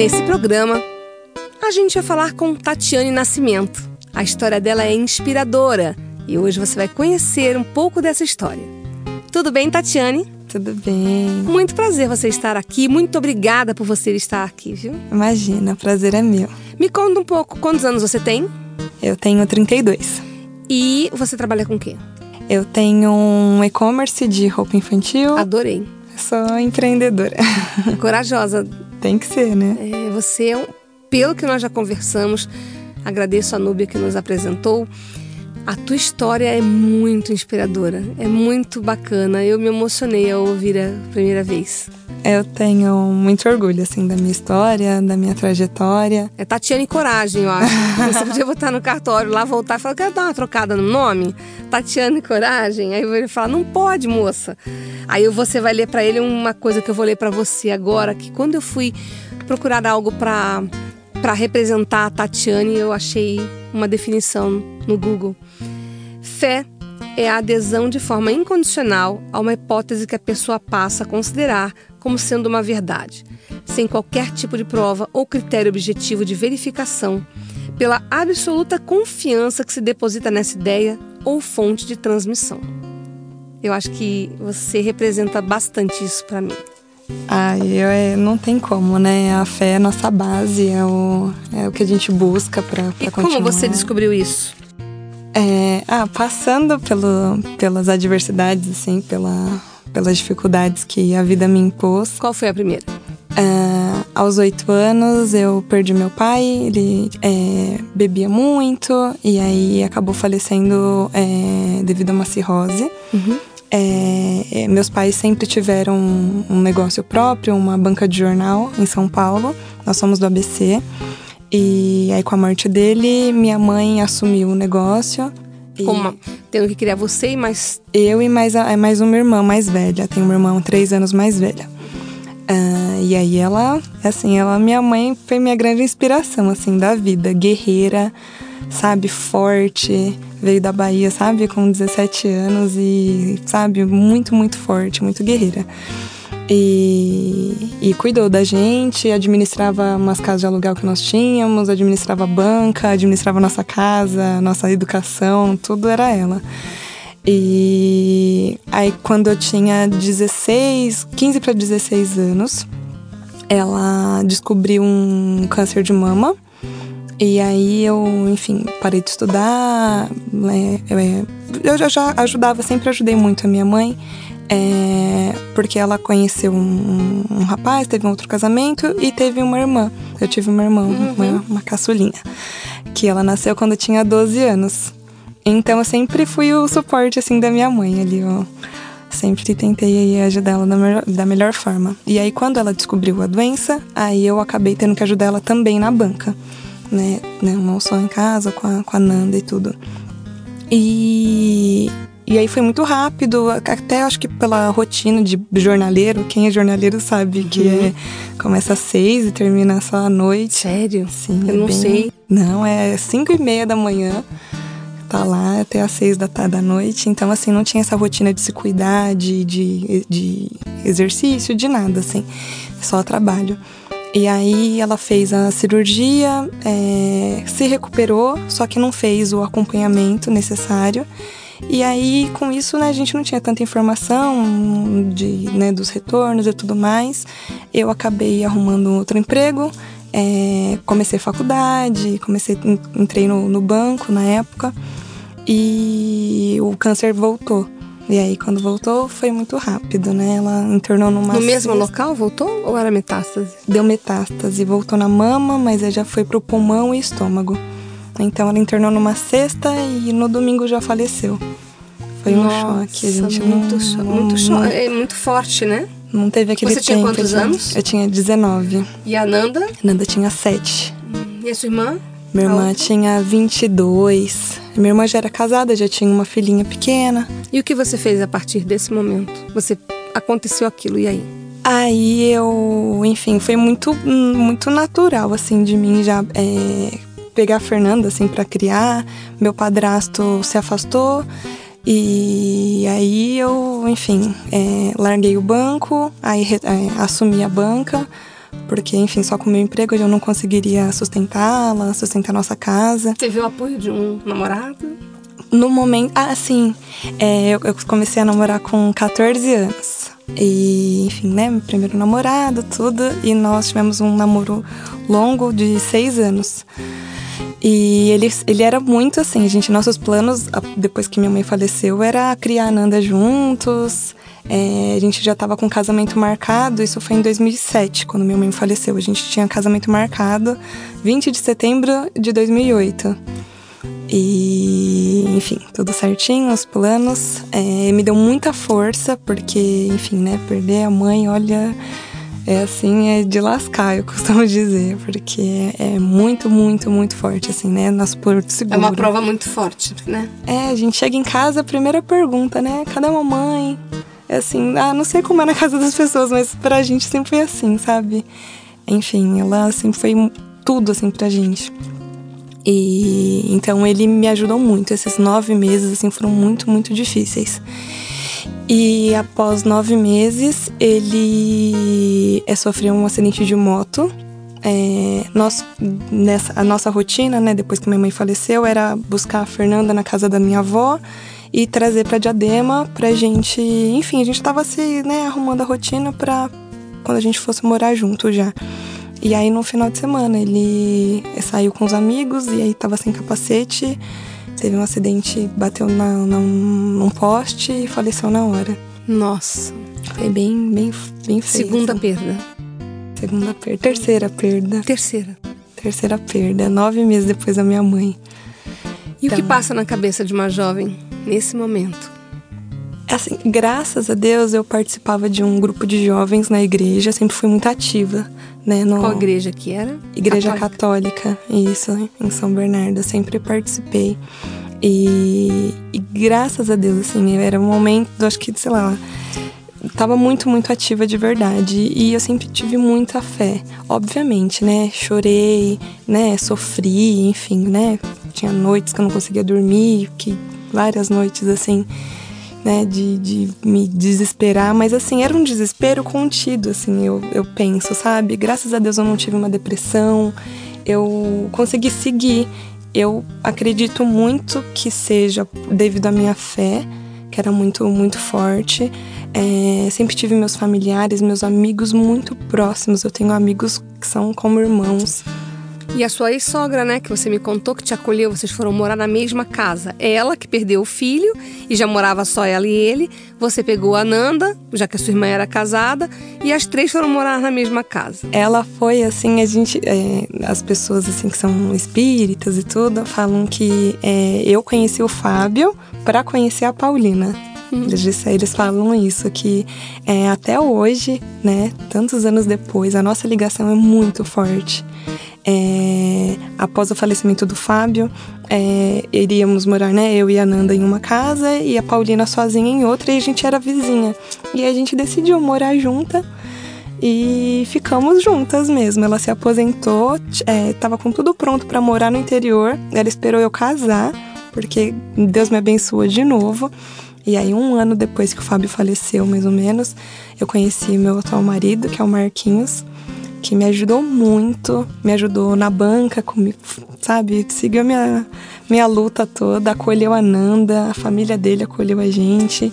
Nesse programa, a gente vai falar com Tatiane Nascimento. A história dela é inspiradora e hoje você vai conhecer um pouco dessa história. Tudo bem, Tatiane? Tudo bem. Muito prazer você estar aqui. Muito obrigada por você estar aqui, viu? Imagina, o prazer é meu. Me conta um pouco, quantos anos você tem? Eu tenho 32. E você trabalha com o quê? Eu tenho um e-commerce de roupa infantil. Adorei. Sou empreendedora. Corajosa. Tem que ser, né? É, você, pelo que nós já conversamos, agradeço a Núbia que nos apresentou. A tua história é muito inspiradora, é muito bacana. Eu me emocionei ao ouvir a primeira vez. Eu tenho muito orgulho, assim, da minha história, da minha trajetória. É Tatiane Coragem, eu acho. Você podia botar no cartório lá, voltar e falar, quero dar uma trocada no nome? Tatiane Coragem. Aí ele fala, não pode, moça. Aí você vai ler para ele uma coisa que eu vou ler para você agora, que quando eu fui procurar algo para para representar a Tatiane, eu achei uma definição no Google. Fé é a adesão de forma incondicional a uma hipótese que a pessoa passa a considerar como sendo uma verdade, sem qualquer tipo de prova ou critério objetivo de verificação, pela absoluta confiança que se deposita nessa ideia ou fonte de transmissão. Eu acho que você representa bastante isso para mim. Ah, eu, é, não tem como, né? A fé é a nossa base, é o, é o que a gente busca para continuar. E como você descobriu isso? É, ah, passando pelo, pelas adversidades, assim, pela, pelas dificuldades que a vida me impôs. Qual foi a primeira? É, aos oito anos eu perdi meu pai, ele é, bebia muito e aí acabou falecendo é, devido a uma cirrose. Uhum. É, é, meus pais sempre tiveram um, negócio próprio, uma banca de jornal em São Paulo. Nós somos do ABC. E aí, com a morte dele, minha mãe assumiu o negócio. Como? Tendo que criar você e mais. Eu e mais, a, mais uma irmã mais velha. Tenho uma irmã três anos mais velha. Uh, e aí ela, assim, ela, minha mãe foi minha grande inspiração, assim, da vida. Guerreira, sabe, forte. Veio da Bahia, sabe, com 17 anos e, sabe, muito, muito forte, muito guerreira. E, e, cuidou da gente, administrava umas casas de aluguel que nós tínhamos, administrava banca, administrava nossa casa, nossa educação, tudo era ela. E aí quando eu tinha 16, 15 para 16 anos, ela descobriu um câncer de mama. E aí eu, enfim, parei de estudar. Né? Eu, eu já ajudava, sempre ajudei muito a minha mãe. É, porque ela conheceu um, um, rapaz, teve um outro casamento e teve uma irmã. Eu tive uma irmã, uhum. uma, uma caçulinha, que ela nasceu quando eu tinha 12 anos. Então eu sempre fui o suporte assim da minha mãe ali, eu sempre tentei ajudar ela da melhor, da melhor forma. E aí quando ela descobriu a doença, aí eu acabei tendo que ajudar ela também na banca, né? Não só em casa, com a, com a Nanda e tudo. E e aí foi muito rápido, até acho que pela rotina de jornaleiro, quem é jornaleiro sabe que uhum. é, começa às seis e termina só à noite. Sério? Sim. Eu é não bem, sei. Não, é cinco e meia da manhã, tá lá até às seis da, da noite. Então, assim, não tinha essa rotina de se cuidar, de, de, de exercício, de nada, assim. Só trabalho. E aí ela fez a cirurgia, é, se recuperou, só que não fez o acompanhamento necessário. E aí, com isso, né, a gente não tinha tanta informação de, né, dos retornos e tudo mais. Eu acabei arrumando outro emprego, é, comecei faculdade, comecei, entrei no, no banco na época e o câncer voltou. E aí, quando voltou, foi muito rápido, né? Ela internou numa. No mesmo local voltou ou era metástase? Deu metástase, voltou na mama, mas aí já foi pro pulmão e estômago. Então ela internou numa sexta e no domingo já faleceu. Foi um Nossa, choque. A gente muito, não, cho muito, cho não, é muito forte, né? não teve aquele Você tinha tempo. quantos de- anos? Eu tinha 19. E a Nanda? Nanda tinha 7. E a sua irmã? Minha irmã tinha 22. Minha irmã já era casada, já tinha uma filhinha pequena. E o que você fez a partir desse momento? Você aconteceu aquilo e aí? Aí eu, enfim, foi muito, muito natural, assim, de mim já é, pegar a Fernanda, assim, pra criar. Meu padrasto se afastou e aí eu, enfim, é, larguei o banco, aí é, assumi a banca, porque, enfim, só com o meu emprego eu não conseguiria sustentá-la, sustentar nossa casa. Teve o apoio de um namorado? No momento. Ah, sim. É, eu, eu comecei a namorar com 14 anos. E, enfim, né? Meu primeiro namorado, tudo. E nós tivemos um namoro longo de seis anos. E ele, ele era muito assim, gente, nossos planos, a- depois que minha mãe faleceu, era criar a Nanda juntos. É, a gente já estava com casamento marcado, isso foi em 2007, quando minha mãe faleceu. A gente tinha casamento marcado 20 de setembro de 2008. E, enfim, tudo certinho, os planos. É, me deu muita força, porque, enfim, né, perder a mãe, olha, é assim, é de lascar, eu costumo dizer, porque é muito, muito, muito forte, assim, né, nosso porto seguro. É uma prova muito forte, né? É, a gente chega em casa, a primeira pergunta, né, cadê a mamãe? É assim, ah, não sei como é na casa das pessoas, mas pra gente sempre foi assim, sabe? Enfim, ela sempre foi tudo, assim, pra gente. E então ele me ajudou muito. Esses nove meses assim foram muito, muito difíceis. E após nove meses ele é, sofreu um acidente de moto. É, nós, nessa, a nossa rotina, né, depois que minha mãe faleceu, era buscar a Fernanda na casa da minha avó e trazer para Diadema pra gente. Enfim, a gente tava se né, arrumando a rotina pra quando a gente fosse morar junto já. E aí no final de semana ele saiu com os amigos e aí tava sem capacete, teve um acidente, bateu na, na, num poste e faleceu na hora. Nossa. Foi bem, bem, bem feio. Segunda assim. perda. Segunda perda. Terceira perda. Terceira. Terceira perda. Nove meses depois da minha mãe. E o que Então. passa na cabeça de uma jovem nesse momento? Assim, graças a Deus eu participava de um grupo de jovens na igreja, sempre fui muito ativa, né? No, Qual igreja que era? Igreja Católica. Católica, isso, em São Bernardo, sempre participei. E, e graças a Deus, assim, era um momento, acho que, sei lá, tava muito, muito ativa de verdade. E eu sempre tive muita fé. Obviamente, né? Chorei, né? Sofri, enfim, né? Tinha noites que eu não conseguia dormir, que várias noites assim, né? De, de me desesperar. Mas assim, era um desespero contido, assim, eu, eu penso, sabe? Graças a Deus eu não tive uma depressão. Eu consegui seguir. Eu acredito muito que seja devido à minha fé, que era muito, muito forte. É, sempre tive meus familiares, meus amigos muito próximos. Eu tenho amigos que são como irmãos. E a sua ex-sogra, né, que você me contou que te acolheu, vocês foram morar na mesma casa. Ela que perdeu o filho e já morava só ela e ele. Você pegou a Nanda, já que a sua irmã era casada, e as três foram morar na mesma casa. Ela foi assim, a gente. é, as pessoas assim que são espíritas e tudo falam que é, eu conheci o Fábio para conhecer a Paulina. Eles, disseram- eles falam isso, que é, até hoje, né, tantos anos depois, a nossa ligação é muito forte. É, após o falecimento do Fábio, é, iríamos morar, né, eu e a Nanda em uma casa e a Paulina sozinha em outra e a gente era vizinha. E a gente decidiu morar junta e ficamos juntas mesmo. Ela se aposentou, t- é, com tudo pronto para morar no interior. Ela esperou eu casar, porque Deus me abençoou de novo. E aí, um ano depois que o Fábio faleceu, mais ou menos, eu conheci meu atual marido, que é o Marquinhos, que me ajudou muito, me ajudou na banca, comigo, sabe? Seguiu minha, minha luta toda, acolheu a Nanda, a família dele acolheu a gente.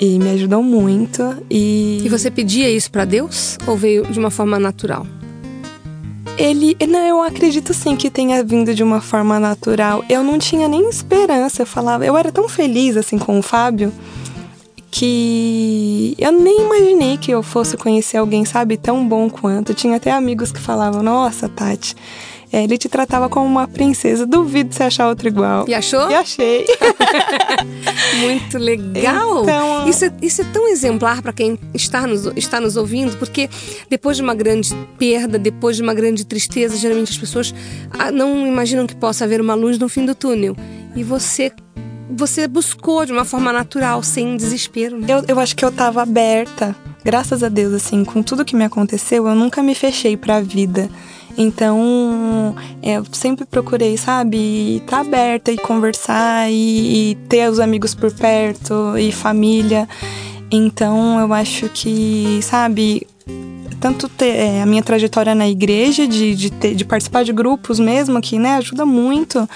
E me ajudou muito. E, E você pedia isso pra Deus ou veio de uma forma natural? Ele, não, eu acredito sim que tenha vindo de uma forma natural. Eu não tinha nem esperança, eu falava, eu era tão feliz assim com o Fábio que eu nem imaginei que eu fosse conhecer alguém, sabe, tão bom quanto. Tinha até amigos que falavam: "Nossa, Tati, É, ele te tratava como uma princesa. Duvido você achar outro igual. E achou? E achei. Muito legal. Então, isso, é, isso é tão exemplar para quem está nos, está nos ouvindo, porque depois de uma grande perda, depois de uma grande tristeza, geralmente as pessoas ah, não imaginam que possa haver uma luz no fim do túnel. E você você buscou de uma forma natural, sem desespero. Né? Eu, eu acho que eu estava aberta. Graças a Deus, assim, com tudo que me aconteceu, eu nunca me fechei para a vida. Então, eu sempre procurei, sabe, estar tá aberta e conversar e, e ter os amigos por perto e família. Então, eu acho que, sabe, tanto ter é, a minha trajetória na igreja, de, de, ter, de participar de grupos mesmo, que né, ajuda muito.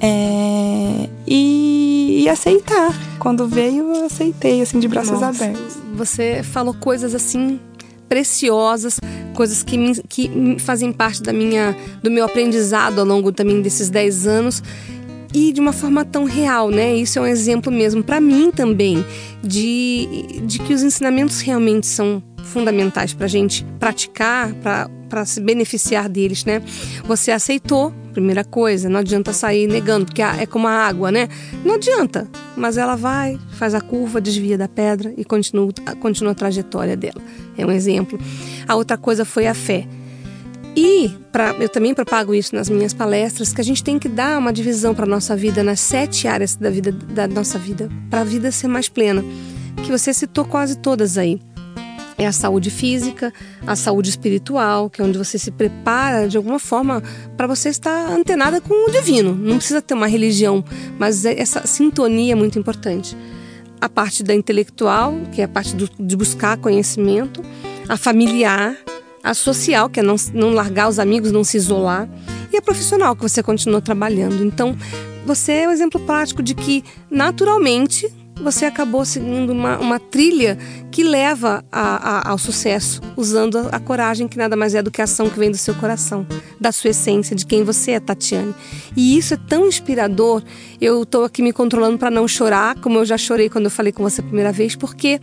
É, e, e, aceitar. Quando veio, eu aceitei, assim, de braços Nossa, abertos. Você falou coisas assim preciosas, coisas que, me, que fazem parte da minha, do meu aprendizado ao longo também desses 10 anos e de uma forma tão real, né? Isso é um exemplo mesmo para mim também de, de que os ensinamentos realmente são fundamentais para a gente praticar, para se beneficiar deles, né? Você aceitou, primeira coisa, não adianta sair negando, porque é como a água, né? Não adianta, mas ela vai, faz a curva, desvia da pedra e continua, continua a trajetória dela. É um exemplo. A outra coisa foi a fé. E pra, eu também propago isso nas minhas palestras, que a gente tem que dar uma divisão para nossa vida nas sete áreas da vida da nossa vida, para a vida ser mais plena. Que você citou quase todas aí. É a saúde física, a saúde espiritual, que é onde você se prepara de alguma forma para você estar antenada com o divino. Não precisa ter uma religião, mas é, essa sintonia é muito importante. A parte da intelectual, que é a parte do, de buscar conhecimento, a familiar, a social, que é não, não largar os amigos, não se isolar, e a profissional, que você continua trabalhando. Então, você é o um exemplo prático de que, naturalmente, você acabou seguindo uma, uma trilha que leva a, a, ao sucesso, usando a, a, coragem, que nada mais é do que a ação que vem do seu coração, da sua essência, de quem você é, Tatiane. E isso é tão inspirador. Eu estou aqui me controlando para não chorar, como eu já chorei quando eu falei com você a primeira vez, porque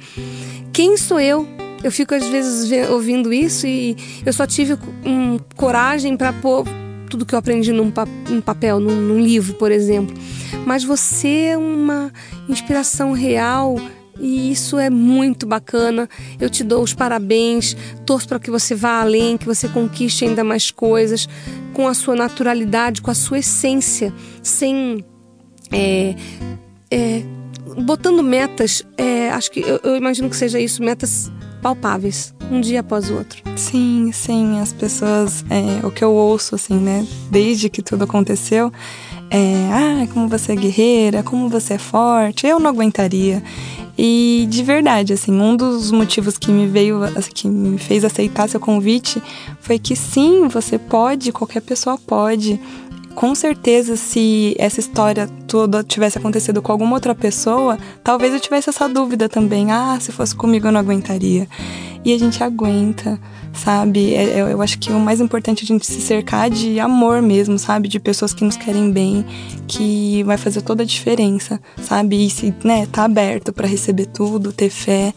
quem sou eu eu fico às vezes ouvindo isso e eu só tive um, coragem para pôr tudo que eu aprendi num, pa num papel, num, num, livro, por exemplo. Mas você é uma inspiração real e isso é muito bacana. Eu te dou os parabéns, torço para que você vá além, que você conquiste ainda mais coisas com a sua naturalidade, com a sua essência, sem. É, é, botando metas, é, acho que eu, eu imagino que seja isso, metas palpáveis, um dia após o outro. Sim, sim, as pessoas, é, o que eu ouço, assim, né, desde que tudo aconteceu, é, ah, como você é guerreira, como você é forte, eu não aguentaria. E de verdade, assim, um dos motivos que me veio, que me fez aceitar seu convite foi que sim, você pode, qualquer pessoa pode com certeza, se essa história toda tivesse acontecido com alguma outra pessoa, talvez eu tivesse essa dúvida também. Ah, se fosse comigo eu não aguentaria. E a gente aguenta, sabe? É, é, eu acho que o mais importante é a gente se cercar de amor mesmo, sabe? De pessoas que nos querem bem, que vai fazer toda a diferença, sabe? E se, né, tá aberto para receber tudo, ter fé.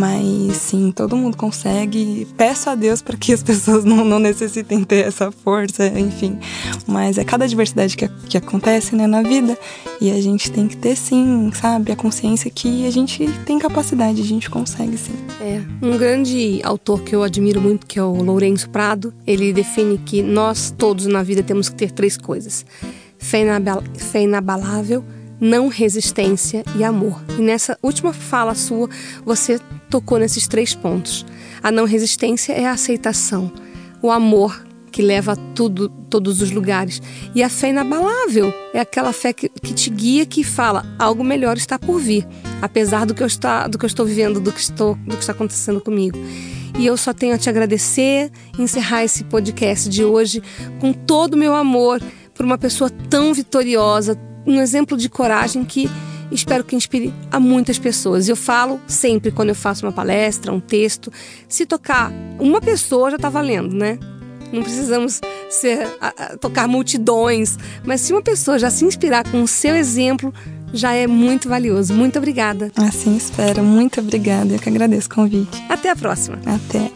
Mas sim, todo mundo consegue. Peço a Deus para que as pessoas não, não, necessitem ter essa força, enfim. Mas é cada diversidade que, que acontece né, na vida. E a gente tem que ter sim, sabe, a consciência que a gente tem capacidade, a gente consegue sim. É. Um grande autor que eu admiro muito, que é o Lourenço Prado, ele define que nós todos na vida temos que ter três coisas: fé, fé inabalável não resistência e amor. E nessa última fala sua, você tocou nesses três pontos. A não resistência é a aceitação, o amor que leva a tudo, todos os lugares. E a fé inabalável é aquela fé que, que te guia, que fala algo melhor está por vir, apesar do que eu está, do que eu estou vivendo, do que estou, do que está acontecendo comigo. E eu só tenho a te agradecer, encerrar esse podcast de hoje com todo o meu amor por uma pessoa tão vitoriosa, um exemplo de coragem que espero que inspire a muitas pessoas. Eu falo sempre quando eu faço uma palestra, um texto, se tocar uma pessoa já está valendo, né? Não precisamos ser, a, a, tocar multidões, mas se uma pessoa já se inspirar com o seu exemplo, já é muito valioso. Muito obrigada. Assim espero. Muito obrigada. Eu que agradeço o convite. Até a próxima. Até.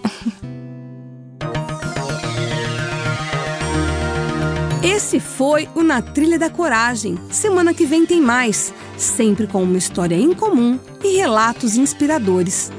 Esse foi o Na Trilha da Coragem. Semana que vem tem mais, sempre com uma história incomum e relatos inspiradores.